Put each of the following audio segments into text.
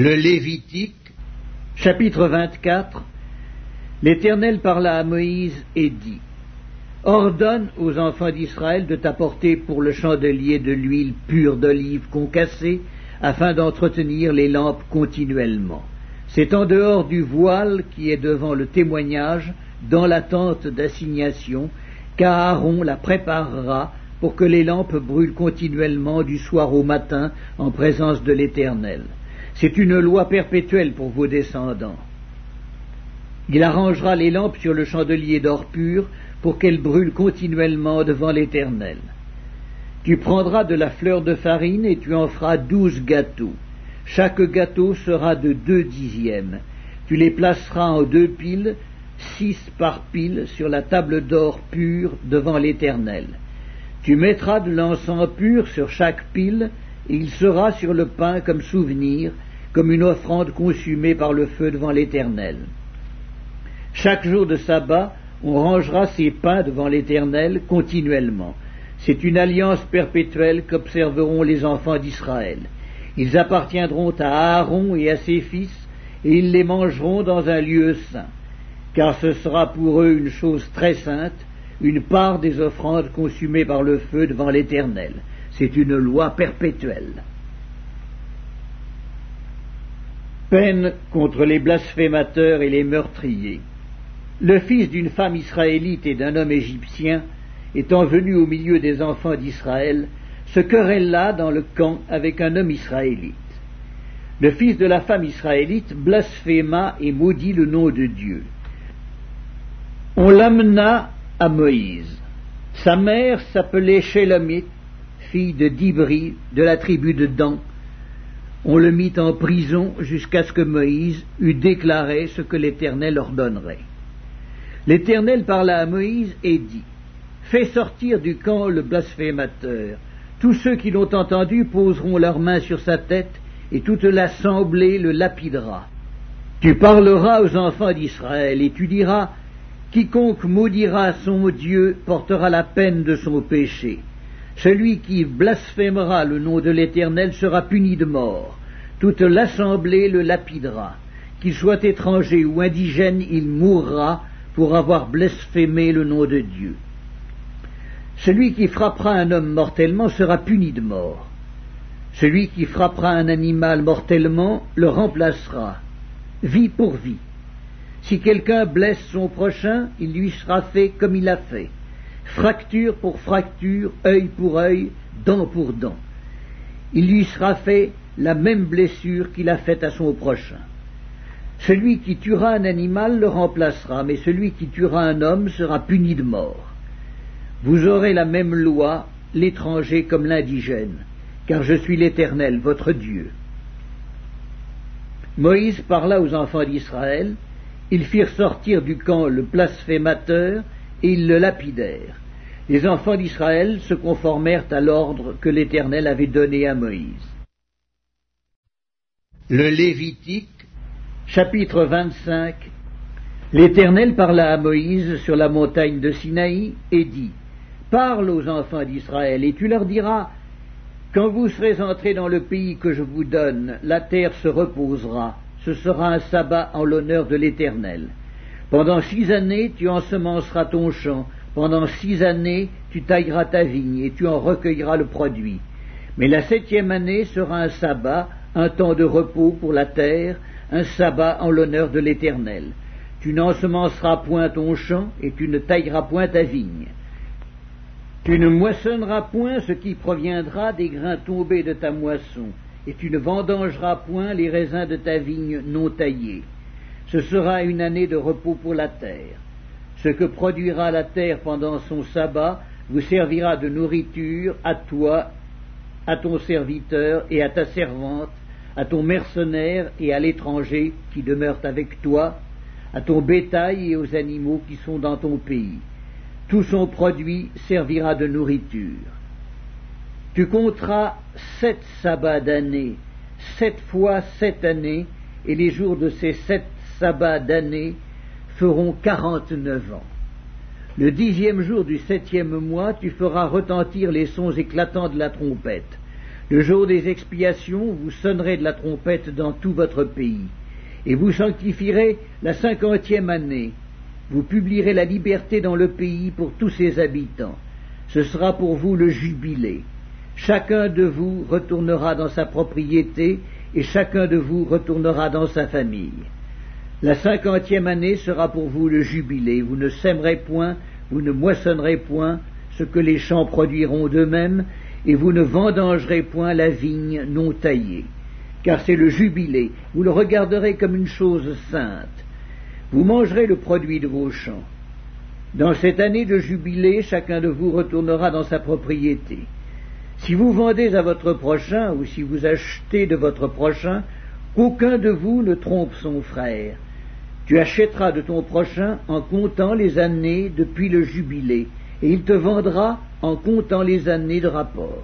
Le Lévitique, chapitre 24 L'Éternel parla à Moïse et dit Ordonne aux enfants d'Israël de t'apporter pour le chandelier de l'huile pure d'olive concassée, afin d'entretenir les lampes continuellement. C'est en dehors du voile qui est devant le témoignage, dans la tente d'assignation, qu'Aaron la préparera pour que les lampes brûlent continuellement du soir au matin en présence de l'Éternel. C'est une loi perpétuelle pour vos descendants. Il arrangera les lampes sur le chandelier d'or pur pour qu'elles brûlent continuellement devant l'Éternel. Tu prendras de la fleur de farine et tu en feras douze gâteaux. Chaque gâteau sera de deux dixièmes. Tu les placeras en deux piles, six par pile, sur la table d'or pur devant l'Éternel. Tu mettras de l'encens pur sur chaque pile, et il sera sur le pain comme souvenir, comme une offrande consumée par le feu devant l'Éternel. Chaque jour de sabbat, on rangera ces pains devant l'Éternel continuellement. C'est une alliance perpétuelle qu'observeront les enfants d'Israël. Ils appartiendront à Aaron et à ses fils, et ils les mangeront dans un lieu saint, car ce sera pour eux une chose très sainte, une part des offrandes consumées par le feu devant l'Éternel. C'est une loi perpétuelle. Peine contre les blasphémateurs et les meurtriers. Le fils d'une femme israélite et d'un homme égyptien, étant venu au milieu des enfants d'Israël, se querella dans le camp avec un homme israélite. Le fils de la femme israélite blasphéma et maudit le nom de Dieu. On l'amena à Moïse. Sa mère s'appelait Shélamite, fille de Dibri, de la tribu de Dan, on le mit en prison jusqu'à ce que Moïse eût déclaré ce que l'Éternel ordonnerait. L'Éternel parla à Moïse et dit Fais sortir du camp le blasphémateur. Tous ceux qui l'ont entendu poseront leurs mains sur sa tête, et toute l'assemblée le lapidera. Tu parleras aux enfants d'Israël, et tu diras Quiconque maudira son Dieu portera la peine de son péché. Celui qui blasphémera le nom de l'Éternel sera puni de mort. Toute l'assemblée le lapidera. Qu'il soit étranger ou indigène, il mourra pour avoir blasphémé le nom de Dieu. Celui qui frappera un homme mortellement sera puni de mort. Celui qui frappera un animal mortellement le remplacera, vie pour vie. Si quelqu'un blesse son prochain, il lui sera fait comme il a fait fracture pour fracture, œil pour œil, dent pour dent. Il lui sera fait la même blessure qu'il a faite à son prochain. Celui qui tuera un animal le remplacera, mais celui qui tuera un homme sera puni de mort. Vous aurez la même loi, l'étranger comme l'indigène, car je suis l'Éternel, votre Dieu. Moïse parla aux enfants d'Israël, ils firent sortir du camp le blasphémateur, et ils le lapidèrent. Les enfants d'Israël se conformèrent à l'ordre que l'Éternel avait donné à Moïse. Le Lévitique, chapitre 25 L'Éternel parla à Moïse sur la montagne de Sinaï et dit Parle aux enfants d'Israël et tu leur diras Quand vous serez entrés dans le pays que je vous donne, la terre se reposera. Ce sera un sabbat en l'honneur de l'Éternel. Pendant six années, tu ensemenceras ton champ. Pendant six années, tu tailleras ta vigne et tu en recueilleras le produit. Mais la septième année sera un sabbat, un temps de repos pour la terre, un sabbat en l'honneur de l'Éternel. Tu n'ensemenceras point ton champ et tu ne tailleras point ta vigne. Tu ne moissonneras point ce qui proviendra des grains tombés de ta moisson, et tu ne vendangeras point les raisins de ta vigne non taillés. Ce sera une année de repos pour la terre. Ce que produira la terre pendant son sabbat vous servira de nourriture à toi, à ton serviteur et à ta servante, à ton mercenaire et à l'étranger qui demeure avec toi, à ton bétail et aux animaux qui sont dans ton pays. Tout son produit servira de nourriture. Tu compteras sept sabbats d'année, sept fois sept années, et les jours de ces sept sabbats d'année feront quarante-neuf ans. Le dixième jour du septième mois, tu feras retentir les sons éclatants de la trompette. Le jour des expiations, vous sonnerez de la trompette dans tout votre pays, et vous sanctifierez la cinquantième année. Vous publierez la liberté dans le pays pour tous ses habitants. Ce sera pour vous le jubilé. Chacun de vous retournera dans sa propriété, et chacun de vous retournera dans sa famille. La cinquantième année sera pour vous le jubilé. Vous ne sèmerez point, vous ne moissonnerez point ce que les champs produiront d'eux-mêmes, et vous ne vendangerez point la vigne non taillée. Car c'est le jubilé, vous le regarderez comme une chose sainte. Vous mangerez le produit de vos champs. Dans cette année de jubilé, chacun de vous retournera dans sa propriété. Si vous vendez à votre prochain, ou si vous achetez de votre prochain, qu'aucun de vous ne trompe son frère. Tu achèteras de ton prochain en comptant les années depuis le jubilé, et il te vendra en comptant les années de rapport.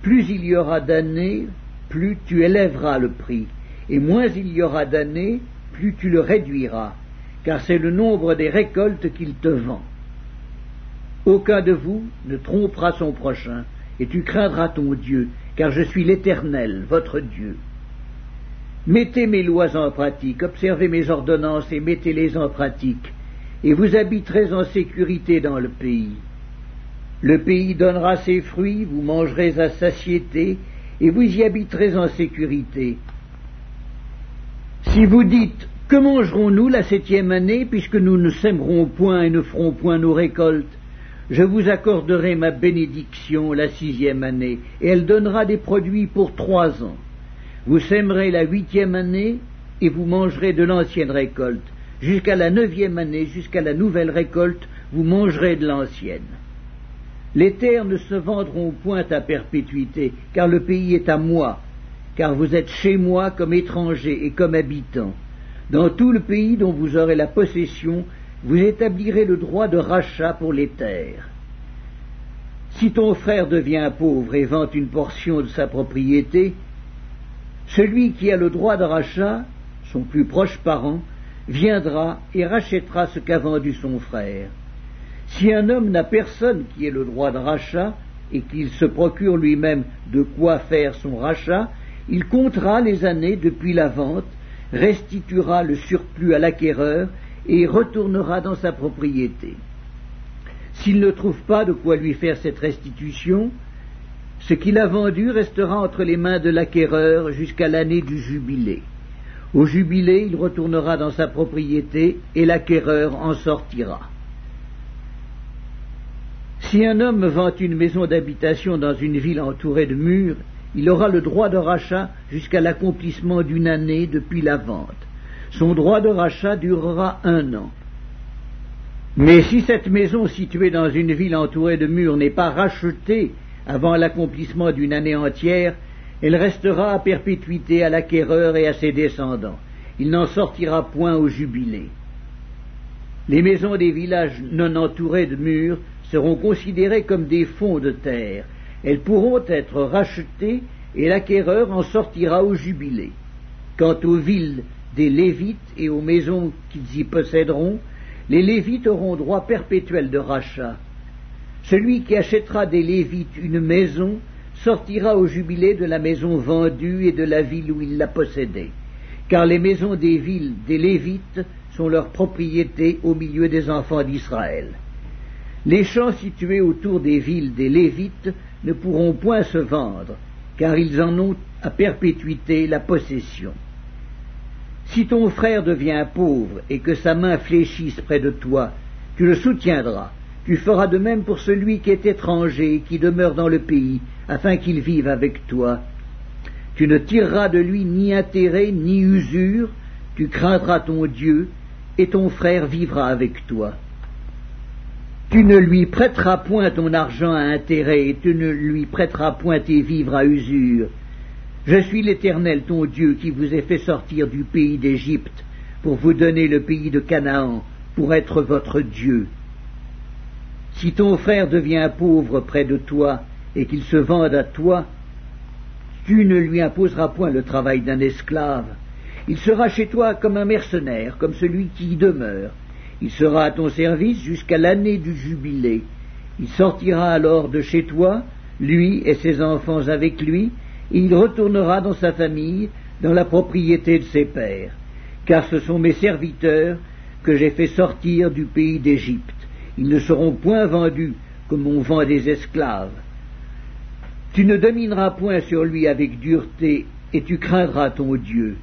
Plus il y aura d'années, plus tu élèveras le prix, et moins il y aura d'années, plus tu le réduiras, car c'est le nombre des récoltes qu'il te vend. Aucun de vous ne trompera son prochain, et tu craindras ton Dieu, car je suis l'Éternel, votre Dieu. Mettez mes lois en pratique, observez mes ordonnances et mettez-les en pratique, et vous habiterez en sécurité dans le pays. Le pays donnera ses fruits, vous mangerez à satiété, et vous y habiterez en sécurité. Si vous dites Que mangerons-nous la septième année, puisque nous ne sèmerons point et ne ferons point nos récoltes? Je vous accorderai ma bénédiction la sixième année, et elle donnera des produits pour trois ans. Vous sèmerez la huitième année, et vous mangerez de l'ancienne récolte. Jusqu'à la neuvième année, jusqu'à la nouvelle récolte, vous mangerez de l'ancienne. Les terres ne se vendront point à perpétuité, car le pays est à moi, car vous êtes chez moi comme étrangers et comme habitants. Dans tout le pays dont vous aurez la possession, vous établirez le droit de rachat pour les terres. Si ton frère devient pauvre et vend une portion de sa propriété, celui qui a le droit de rachat, son plus proche parent, viendra et rachètera ce qu'a vendu son frère. Si un homme n'a personne qui ait le droit de rachat, et qu'il se procure lui-même de quoi faire son rachat, il comptera les années depuis la vente, restituera le surplus à l'acquéreur et retournera dans sa propriété. S'il ne trouve pas de quoi lui faire cette restitution, ce qu'il a vendu restera entre les mains de l'acquéreur jusqu'à l'année du jubilé. Au jubilé, il retournera dans sa propriété et l'acquéreur en sortira. Si un homme vend une maison d'habitation dans une ville entourée de murs, il aura le droit de rachat jusqu'à l'accomplissement d'une année depuis la vente. Son droit de rachat durera un an. Mais si cette maison située dans une ville entourée de murs n'est pas rachetée avant l'accomplissement d'une année entière, elle restera à perpétuité à l'acquéreur et à ses descendants. Il n'en sortira point au jubilé. Les maisons des villages non entourés de murs seront considérées comme des fonds de terre. Elles pourront être rachetées et l'acquéreur en sortira au jubilé. Quant aux villes des Lévites et aux maisons qu'ils y posséderont, les Lévites auront droit perpétuel de rachat. Celui qui achètera des Lévites une maison sortira au jubilé de la maison vendue et de la ville où il la possédait, car les maisons des villes des Lévites sont leur propriété au milieu des enfants d'Israël. Les champs situés autour des villes des Lévites ne pourront point se vendre, car ils en ont à perpétuité la possession. Si ton frère devient pauvre et que sa main fléchisse près de toi, tu le soutiendras. Tu feras de même pour celui qui est étranger et qui demeure dans le pays, afin qu'il vive avec toi. Tu ne tireras de lui ni intérêt ni usure, tu craindras ton Dieu, et ton frère vivra avec toi. Tu ne lui prêteras point ton argent à intérêt, et tu ne lui prêteras point tes vivres à usure. Je suis l'Éternel ton Dieu qui vous ai fait sortir du pays d'Égypte pour vous donner le pays de Canaan, pour être votre Dieu. Si ton frère devient pauvre près de toi, et qu'il se vende à toi, tu ne lui imposeras point le travail d'un esclave. Il sera chez toi comme un mercenaire, comme celui qui y demeure. Il sera à ton service jusqu'à l'année du jubilé. Il sortira alors de chez toi, lui et ses enfants avec lui, et il retournera dans sa famille, dans la propriété de ses pères, car ce sont mes serviteurs que j'ai fait sortir du pays d'Égypte. Ils ne seront point vendus comme on vend des esclaves. Tu ne domineras point sur lui avec dureté, et tu craindras ton Dieu.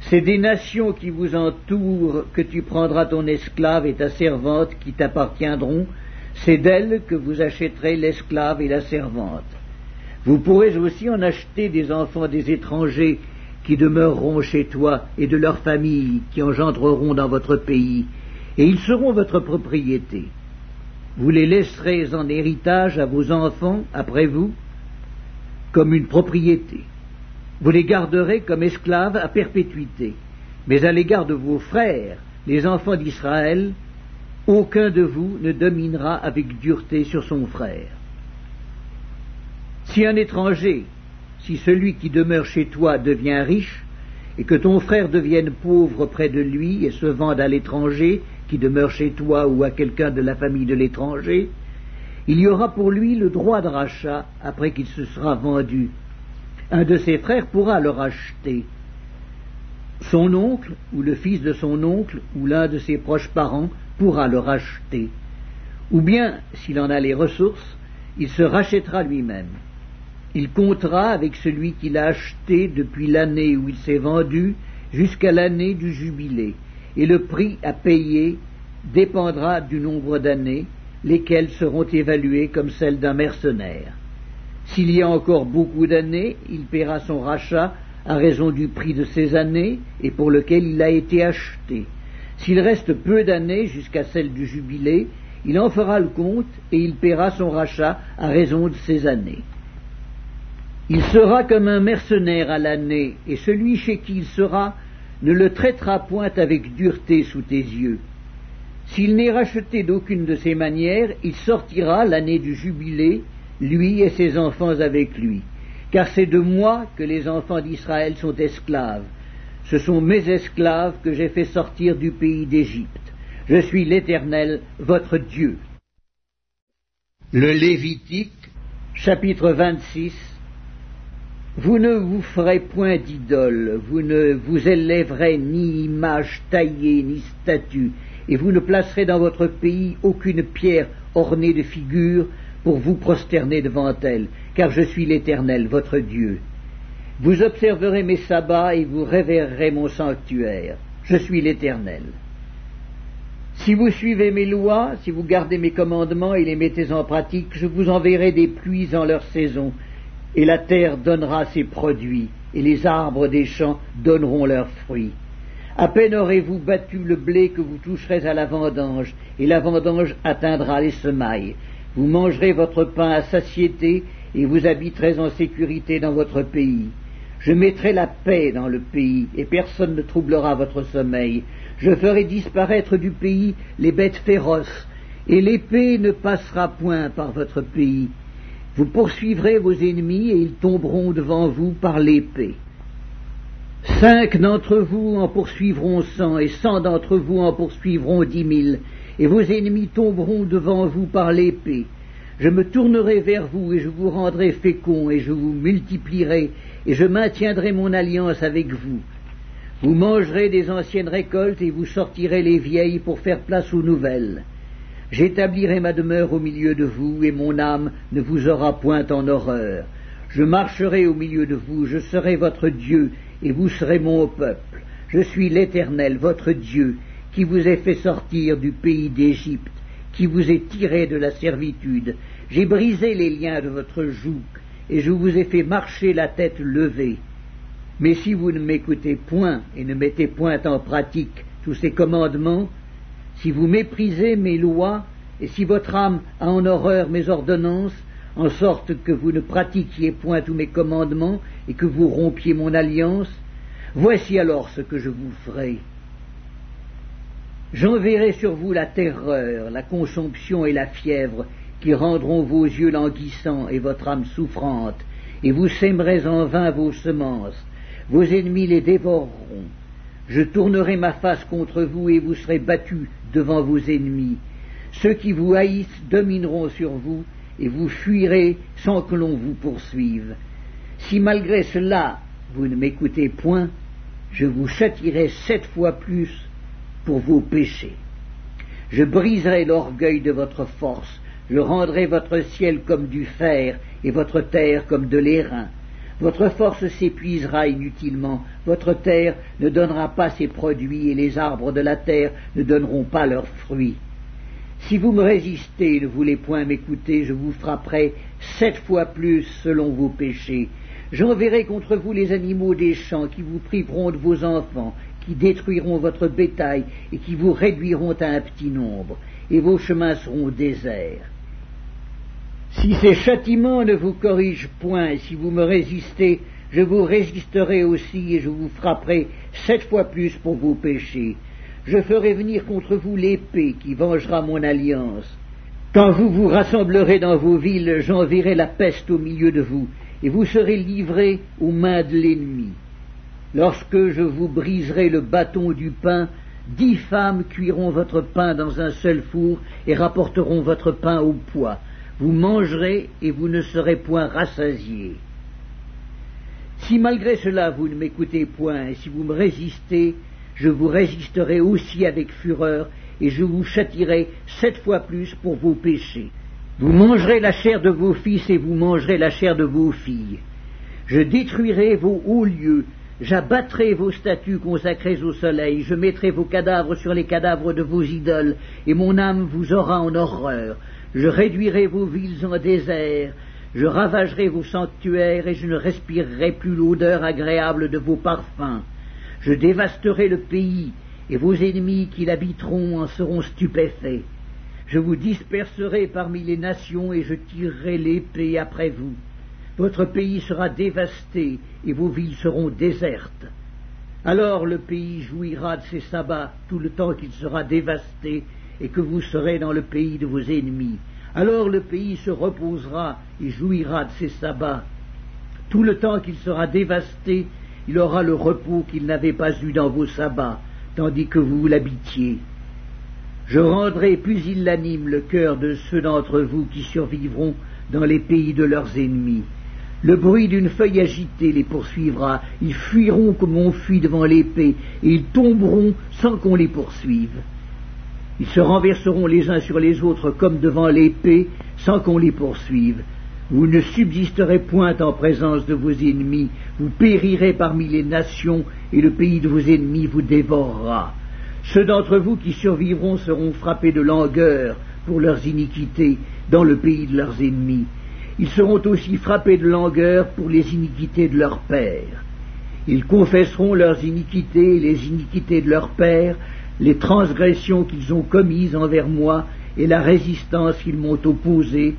C'est des nations qui vous entourent que tu prendras ton esclave et ta servante qui t'appartiendront, c'est d'elles que vous achèterez l'esclave et la servante. Vous pourrez aussi en acheter des enfants des étrangers qui demeureront chez toi et de leurs familles qui engendreront dans votre pays, et ils seront votre propriété. Vous les laisserez en héritage à vos enfants après vous comme une propriété. Vous les garderez comme esclaves à perpétuité. Mais à l'égard de vos frères, les enfants d'Israël, aucun de vous ne dominera avec dureté sur son frère. Si un étranger, si celui qui demeure chez toi devient riche, et que ton frère devienne pauvre près de lui et se vende à l'étranger qui demeure chez toi ou à quelqu'un de la famille de l'étranger, il y aura pour lui le droit de rachat après qu'il se sera vendu. Un de ses frères pourra le racheter. Son oncle, ou le fils de son oncle, ou l'un de ses proches parents pourra le racheter. Ou bien, s'il en a les ressources, il se rachètera lui-même. Il comptera avec celui qui l'a acheté depuis l'année où il s'est vendu jusqu'à l'année du jubilé, et le prix à payer dépendra du nombre d'années, lesquelles seront évaluées comme celles d'un mercenaire. S'il y a encore beaucoup d'années, il paiera son rachat à raison du prix de ces années et pour lequel il a été acheté. S'il reste peu d'années jusqu'à celle du jubilé, il en fera le compte et il paiera son rachat à raison de ces années. Il sera comme un mercenaire à l'année, et celui chez qui il sera ne le traitera point avec dureté sous tes yeux. S'il n'est racheté d'aucune de ces manières, il sortira l'année du jubilé, lui et ses enfants avec lui. Car c'est de moi que les enfants d'Israël sont esclaves. Ce sont mes esclaves que j'ai fait sortir du pays d'Égypte. Je suis l'Éternel, votre Dieu. Le Lévitique, chapitre 26 Vous ne vous ferez point d'idole, vous ne vous élèverez ni image taillée, ni statue, et vous ne placerez dans votre pays aucune pierre ornée de figures pour vous prosterner devant elle, car je suis l'Éternel, votre Dieu. Vous observerez mes sabbats et vous révérerez mon sanctuaire. Je suis l'Éternel. Si vous suivez mes lois, si vous gardez mes commandements et les mettez en pratique, je vous enverrai des pluies en leur saison, et la terre donnera ses produits, et les arbres des champs donneront leurs fruits. À peine aurez-vous battu le blé que vous toucherez à la vendange, et la vendange atteindra les semailles. Vous mangerez votre pain à satiété, et vous habiterez en sécurité dans votre pays. Je mettrai la paix dans le pays, et personne ne troublera votre sommeil. Je ferai disparaître du pays les bêtes féroces, et l'épée ne passera point par votre pays. Vous poursuivrez vos ennemis, et ils tomberont devant vous par l'épée. Cinq d'entre vous en poursuivront cent, et cent d'entre vous en poursuivront dix mille, et vos ennemis tomberont devant vous par l'épée. Je me tournerai vers vous, et je vous rendrai fécond, et je vous multiplierai, et je maintiendrai mon alliance avec vous. Vous mangerez des anciennes récoltes, et vous sortirez les vieilles pour faire place aux nouvelles. J'établirai ma demeure au milieu de vous, et mon âme ne vous aura point en horreur. Je marcherai au milieu de vous, je serai votre Dieu, et vous serez mon peuple. Je suis l'Éternel, votre Dieu, qui vous ai fait sortir du pays d'Égypte, qui vous ai tiré de la servitude. J'ai brisé les liens de votre joug, et je vous ai fait marcher la tête levée. Mais si vous ne m'écoutez point et ne mettez point en pratique tous ces commandements, si vous méprisez mes lois, et si votre âme a en horreur mes ordonnances, en sorte que vous ne pratiquiez point tous mes commandements et que vous rompiez mon alliance, voici alors ce que je vous ferai. J'enverrai sur vous la terreur, la consomption et la fièvre, qui rendront vos yeux languissants et votre âme souffrante, et vous sèmerez en vain vos semences, vos ennemis les dévoreront. Je tournerai ma face contre vous et vous serez battus devant vos ennemis. Ceux qui vous haïssent domineront sur vous, et vous fuirez sans que l'on vous poursuive. Si malgré cela vous ne m'écoutez point, je vous châtirai sept fois plus pour vos péchés. Je briserai l'orgueil de votre force, je rendrai votre ciel comme du fer et votre terre comme de l'airain. Votre force s'épuisera inutilement, votre terre ne donnera pas ses produits et les arbres de la terre ne donneront pas leurs fruits. Si vous me résistez et ne voulez point m'écouter, je vous frapperai sept fois plus selon vos péchés. J'enverrai contre vous les animaux des champs qui vous priveront de vos enfants, qui détruiront votre bétail et qui vous réduiront à un petit nombre, et vos chemins seront déserts. Si ces châtiments ne vous corrigent point, et si vous me résistez, je vous résisterai aussi, et je vous frapperai sept fois plus pour vos péchés. Je ferai venir contre vous l'épée qui vengera mon alliance. Quand vous vous rassemblerez dans vos villes, j'enverrai la peste au milieu de vous, et vous serez livrés aux mains de l'ennemi. Lorsque je vous briserai le bâton du pain, dix femmes cuiront votre pain dans un seul four et rapporteront votre pain au poids. Vous mangerez et vous ne serez point rassasiés. Si malgré cela vous ne m'écoutez point et si vous me résistez, je vous résisterai aussi avec fureur et je vous châtirai sept fois plus pour vos péchés. Vous mangerez la chair de vos fils et vous mangerez la chair de vos filles. Je détruirai vos hauts lieux, j'abattrai vos statues consacrées au soleil, je mettrai vos cadavres sur les cadavres de vos idoles, et mon âme vous aura en horreur. Je réduirai vos villes en désert, je ravagerai vos sanctuaires, et je ne respirerai plus l'odeur agréable de vos parfums. Je dévasterai le pays, et vos ennemis qui l'habiteront en seront stupéfaits. Je vous disperserai parmi les nations, et je tirerai l'épée après vous. Votre pays sera dévasté, et vos villes seront désertes. Alors le pays jouira de ses sabbats tout le temps qu'il sera dévasté, et que vous serez dans le pays de vos ennemis. Alors le pays se reposera et jouira de ses sabbats. Tout le temps qu'il sera dévasté, il aura le repos qu'il n'avait pas eu dans vos sabbats, tandis que vous l'habitiez. Je rendrai pusillanime le cœur de ceux d'entre vous qui survivront dans les pays de leurs ennemis. Le bruit d'une feuille agitée les poursuivra, ils fuiront comme on fuit devant l'épée, et ils tomberont sans qu'on les poursuive. Ils se renverseront les uns sur les autres comme devant l'épée, sans qu'on les poursuive. Vous ne subsisterez point en présence de vos ennemis, vous périrez parmi les nations, et le pays de vos ennemis vous dévorera. Ceux d'entre vous qui survivront seront frappés de langueur pour leurs iniquités dans le pays de leurs ennemis. Ils seront aussi frappés de langueur pour les iniquités de leurs pères. Ils confesseront leurs iniquités et les iniquités de leurs pères, les transgressions qu'ils ont commises envers moi et la résistance qu'ils m'ont opposée,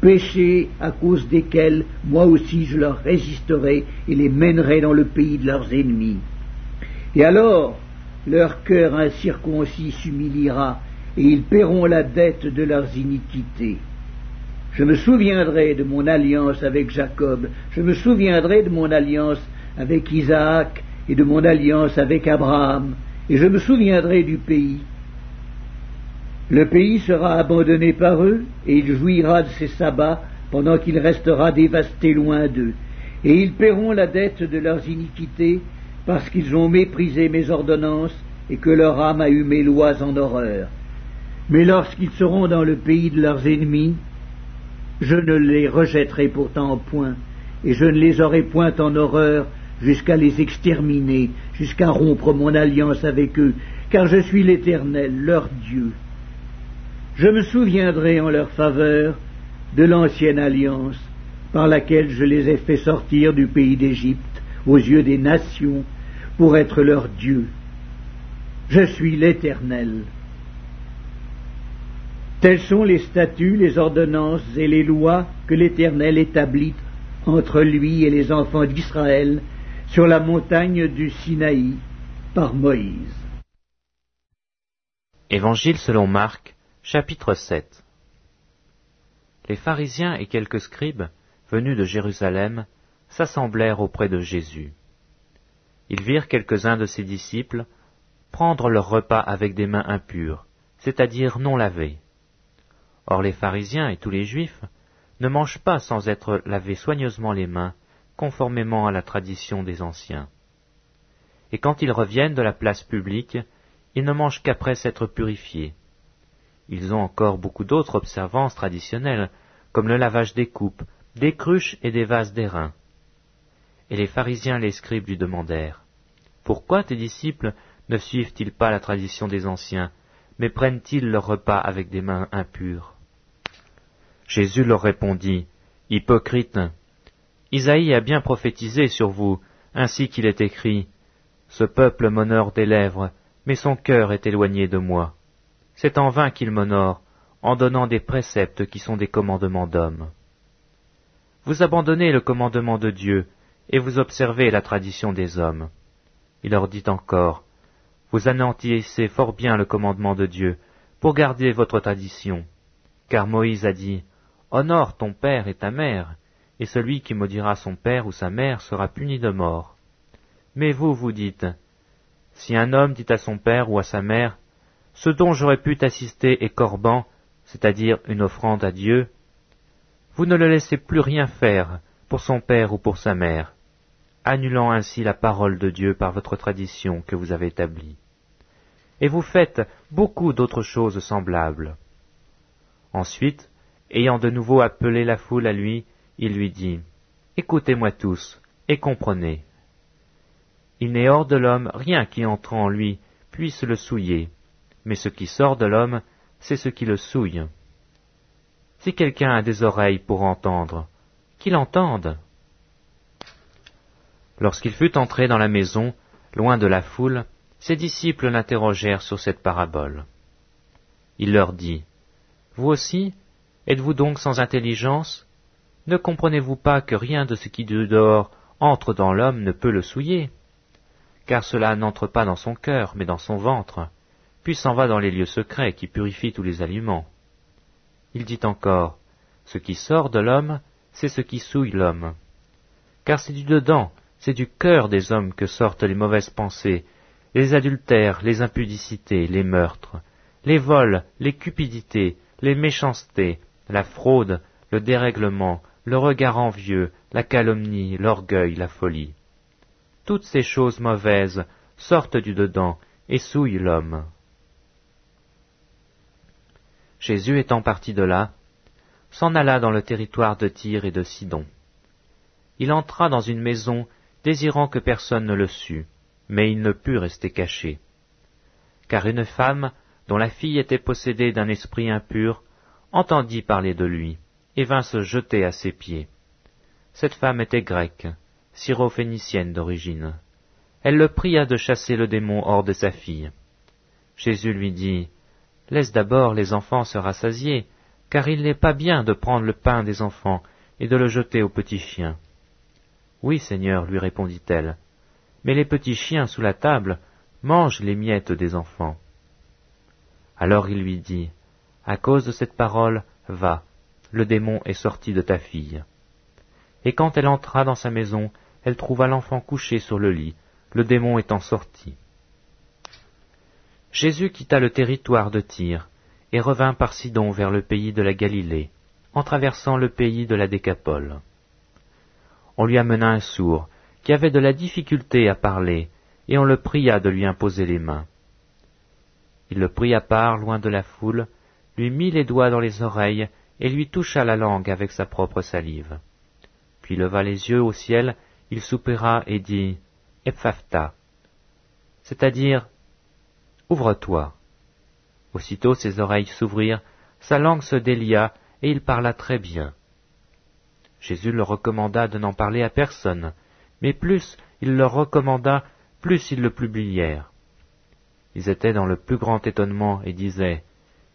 péchés à cause desquels moi aussi je leur résisterai et les mènerai dans le pays de leurs ennemis. Et alors leur cœur incirconcis s'humiliera, et ils paieront la dette de leurs iniquités. Je me souviendrai de mon alliance avec Jacob, je me souviendrai de mon alliance avec Isaac et de mon alliance avec Abraham, et je me souviendrai du pays. Le pays sera abandonné par eux, et il jouira de ses sabbats pendant qu'il restera dévasté loin d'eux. Et ils paieront la dette de leurs iniquités, parce qu'ils ont méprisé mes ordonnances, et que leur âme a eu mes lois en horreur. Mais lorsqu'ils seront dans le pays de leurs ennemis, je ne les rejetterai pourtant point, et je ne les aurai point en horreur, jusqu'à les exterminer, jusqu'à rompre mon alliance avec eux, car je suis l'Éternel, leur Dieu. Je me souviendrai en leur faveur de l'ancienne alliance par laquelle je les ai fait sortir du pays d'Égypte aux yeux des nations pour être leur Dieu. Je suis l'Éternel. Tels sont les statuts, les ordonnances et les lois que l'Éternel établit entre lui et les enfants d'Israël sur la montagne du Sinaï par Moïse. Évangile selon Marc, chapitre 7 Les pharisiens et quelques scribes, venus de Jérusalem, s'assemblèrent auprès de Jésus. Ils virent quelques-uns de ses disciples prendre leur repas avec des mains impures, c'est-à-dire non lavées. Or les pharisiens et tous les juifs ne mangent pas sans être lavés soigneusement les mains, conformément à la tradition des anciens. Et quand ils reviennent de la place publique, ils ne mangent qu'après s'être purifiés. Ils ont encore beaucoup d'autres observances traditionnelles, comme le lavage des coupes, des cruches et des vases d'airain. Et les pharisiens les scribes lui demandèrent, Pourquoi tes disciples ne suivent-ils pas la tradition des anciens, mais prennent-ils leur repas avec des mains impures? Jésus leur répondit, Hypocrite, Isaïe a bien prophétisé sur vous, ainsi qu'il est écrit, Ce peuple m'honore des lèvres, mais son cœur est éloigné de moi. C'est en vain qu'il m'honore, en donnant des préceptes qui sont des commandements d'hommes. Vous abandonnez le commandement de Dieu, et vous observez la tradition des hommes. Il leur dit encore, Vous anéantissez fort bien le commandement de Dieu, pour garder votre tradition. Car Moïse a dit, Honore ton père et ta mère, et celui qui maudira son père ou sa mère sera puni de mort. Mais vous, vous dites, si un homme dit à son père ou à sa mère, Ce dont j'aurais pu t'assister est corban, c'est-à-dire une offrande à Dieu, vous ne le laissez plus rien faire pour son père ou pour sa mère, annulant ainsi la parole de Dieu par votre tradition que vous avez établie. Et vous faites beaucoup d'autres choses semblables. Ensuite, ayant de nouveau appelé la foule à lui, il lui dit, Écoutez-moi tous, et comprenez. Il n'est hors de l'homme rien qui entre en lui puisse le souiller, mais ce qui sort de l'homme, c'est ce qui le souille. Si quelqu'un a des oreilles pour entendre, qu'il entende. Lorsqu'il fut entré dans la maison, loin de la foule, ses disciples l'interrogèrent sur cette parabole. Il leur dit, Vous aussi, êtes-vous donc sans intelligence Ne comprenez-vous pas que rien de ce qui de dehors entre dans l'homme ne peut le souiller? Car cela n'entre pas dans son cœur, mais dans son ventre, puis s'en va dans les lieux secrets qui purifient tous les aliments. Il dit encore, Ce qui sort de l'homme, c'est ce qui souille l'homme. Car c'est du dedans, c'est du cœur des hommes que sortent les mauvaises pensées, les adultères, les impudicités, les meurtres, les vols, les cupidités, les méchancetés, la fraude, le dérèglement, le regard envieux, la calomnie, l'orgueil, la folie toutes ces choses mauvaises sortent du dedans et souillent l'homme. Jésus étant parti de là, s'en alla dans le territoire de Tyr et de Sidon. Il entra dans une maison, désirant que personne ne le sût, mais il ne put rester caché. Car une femme, dont la fille était possédée d'un esprit impur, entendit parler de lui, et vint se jeter à ses pieds. Cette femme était grecque, syrophénicienne d'origine. Elle le pria de chasser le démon hors de sa fille. Jésus lui dit, Laisse d'abord les enfants se rassasier, car il n'est pas bien de prendre le pain des enfants et de le jeter aux petits chiens. Oui, Seigneur, lui répondit-elle, mais les petits chiens sous la table mangent les miettes des enfants. Alors il lui dit, À cause de cette parole, va, le démon est sorti de ta fille. Et quand elle entra dans sa maison, elle trouva l'enfant couché sur le lit, le démon étant sorti. Jésus quitta le territoire de Tyr et revint par Sidon vers le pays de la Galilée, en traversant le pays de la Décapole. On lui amena un sourd, qui avait de la difficulté à parler, et on le pria de lui imposer les mains. Il le prit à part, loin de la foule, lui mit les doigts dans les oreilles, et lui toucha la langue avec sa propre salive. Puis leva les yeux au ciel il soupira et dit Ephaphtha, c'est-à-dire Ouvre-toi. Aussitôt ses oreilles s'ouvrirent, sa langue se délia, et il parla très bien. Jésus leur recommanda de n'en parler à personne, mais plus il leur recommanda, plus ils le publièrent. Ils étaient dans le plus grand étonnement et disaient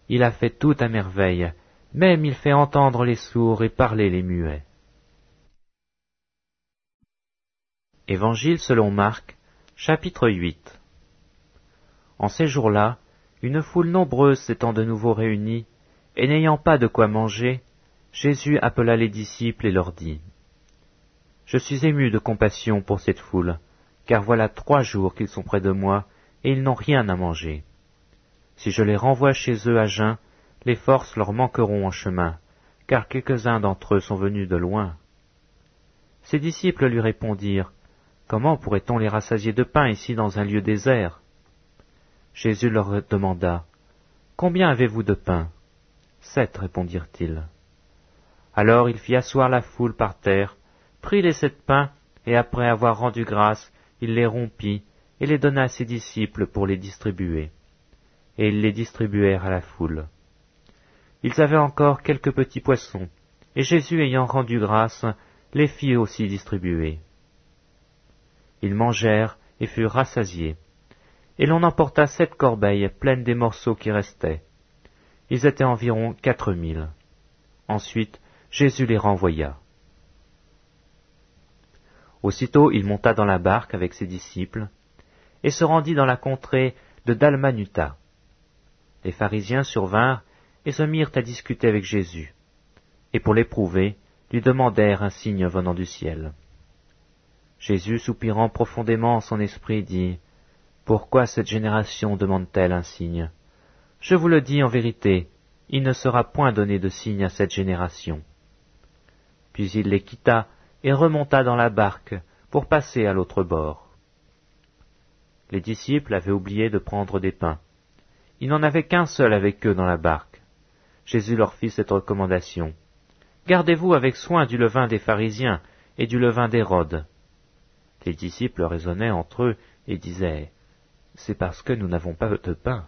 Il a fait tout à merveille, même il fait entendre les sourds et parler les muets. Évangile selon Marc, chapitre 8 En ces jours-là, une foule nombreuse s'étant de nouveau réunie, et n'ayant pas de quoi manger, Jésus appela les disciples et leur dit, Je suis ému de compassion pour cette foule, car voilà trois jours qu'ils sont près de moi, et ils n'ont rien à manger. Si je les renvoie chez eux à jeun, les forces leur manqueront en chemin, car quelques-uns d'entre eux sont venus de loin. Ses disciples lui répondirent, Comment pourrait-on les rassasier de pain ici dans un lieu désert? Jésus leur demanda, Combien avez-vous de pain? Sept, répondirent-ils. Alors il fit asseoir la foule par terre, prit les sept pains, et après avoir rendu grâce, il les rompit, et les donna à ses disciples pour les distribuer. Et ils les distribuèrent à la foule. Ils avaient encore quelques petits poissons, et Jésus ayant rendu grâce, les fit aussi distribuer. Ils mangèrent et furent rassasiés, et l'on emporta sept corbeilles pleines des morceaux qui restaient. Ils étaient environ quatre mille. Ensuite, Jésus les renvoya. Aussitôt il monta dans la barque avec ses disciples, et se rendit dans la contrée de Dalmanuta. Les pharisiens survinrent et se mirent à discuter avec Jésus, et pour l'éprouver, lui demandèrent un signe venant du ciel. Jésus, soupirant profondément en son esprit, dit, Pourquoi cette génération demande-t-elle un signe? Je vous le dis en vérité, il ne sera point donné de signe à cette génération. Puis il les quitta et remonta dans la barque pour passer à l'autre bord. Les disciples avaient oublié de prendre des pains. Il n'en avait qu'un seul avec eux dans la barque. Jésus leur fit cette recommandation. Gardez-vous avec soin du levain des pharisiens et du levain d'Hérode. Les disciples raisonnaient entre eux et disaient, C'est parce que nous n'avons pas de pain.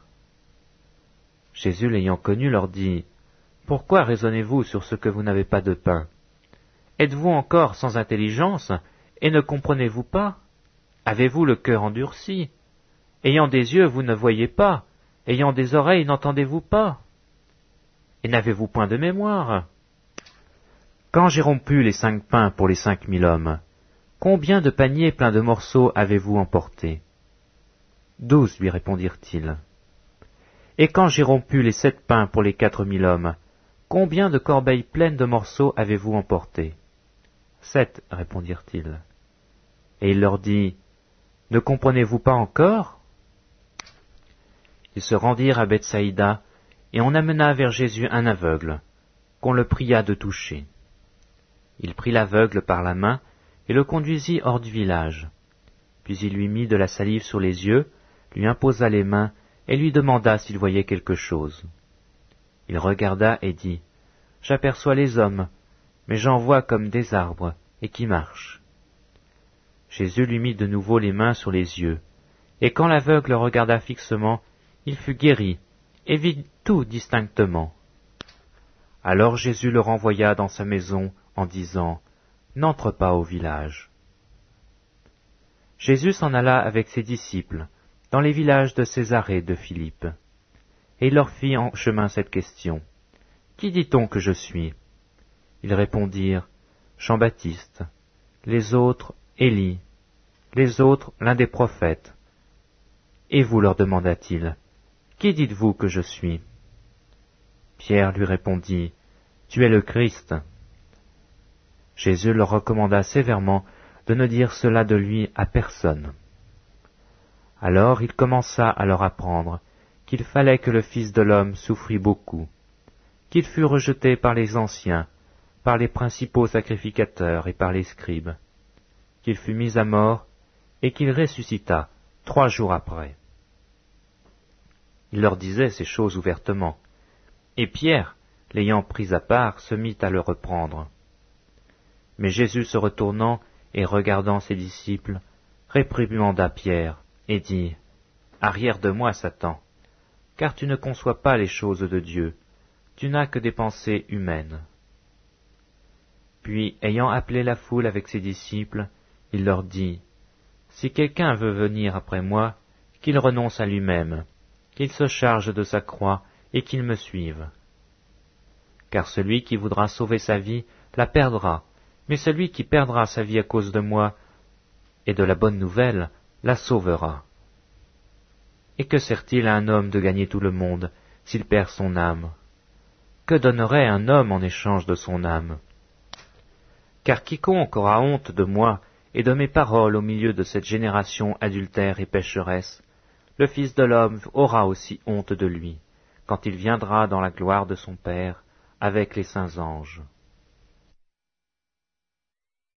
Jésus l'ayant connu leur dit, Pourquoi raisonnez-vous sur ce que vous n'avez pas de pain? Êtes-vous encore sans intelligence, et ne comprenez-vous pas? Avez-vous le cœur endurci? Ayant des yeux, vous ne voyez pas, ayant des oreilles, n'entendez-vous pas? Et n'avez-vous point de mémoire? Quand j'ai rompu les cinq pains pour les cinq mille hommes, combien de paniers pleins de morceaux avez-vous emportés? Douze, lui répondirent-ils. Et quand j'ai rompu les sept pains pour les quatre mille hommes, combien de corbeilles pleines de morceaux avez-vous emportés Sept, répondirent-ils. Et il leur dit, Ne comprenez-vous pas encore Ils se rendirent à Bethsaïda, et on amena vers Jésus un aveugle, qu'on le pria de toucher. Il prit l'aveugle par la main, et le conduisit hors du village. Puis il lui mit de la salive sur les yeux, lui imposa les mains, et lui demanda s'il voyait quelque chose. Il regarda et dit, J'aperçois les hommes, mais j'en vois comme des arbres, et qui marchent. Jésus lui mit de nouveau les mains sur les yeux, et quand l'aveugle regarda fixement, il fut guéri, et vit tout distinctement. Alors Jésus le renvoya dans sa maison en disant, N'entre pas au village. Jésus s'en alla avec ses disciples, dans les villages de Césarée de Philippe, et il leur fit en chemin cette question. Qui dit-on que je suis? Ils répondirent, Jean-Baptiste, les autres Élie, les autres l'un des prophètes. Et vous leur demanda-t-il, Qui dites-vous que je suis? Pierre lui répondit, Tu es le Christ. Jésus leur recommanda sévèrement de ne dire cela de lui à personne. Alors il commença à leur apprendre qu'il fallait que le Fils de l'homme souffrit beaucoup, qu'il fut rejeté par les anciens, par les principaux sacrificateurs et par les scribes, qu'il fut mis à mort et qu'il ressuscita trois jours après. Il leur disait ces choses ouvertement, et Pierre, l'ayant pris à part, se mit à le reprendre. Mais Jésus se retournant et regardant ses disciples, réprimanda Pierre, et dit, Arrière de moi, Satan, car tu ne conçois pas les choses de Dieu, tu n'as que des pensées humaines. Puis, ayant appelé la foule avec ses disciples, il leur dit, Si quelqu'un veut venir après moi, qu'il renonce à lui-même, qu'il se charge de sa croix, et qu'il me suive. Car celui qui voudra sauver sa vie la perdra, mais celui qui perdra sa vie à cause de moi et de la bonne nouvelle la sauvera. Et que sert-il à un homme de gagner tout le monde s'il perd son âme? Que donnerait un homme en échange de son âme? Car quiconque aura honte de moi et de mes paroles au milieu de cette génération adultère et pécheresse, le Fils de l'homme aura aussi honte de lui, quand il viendra dans la gloire de son Père, avec les saints anges.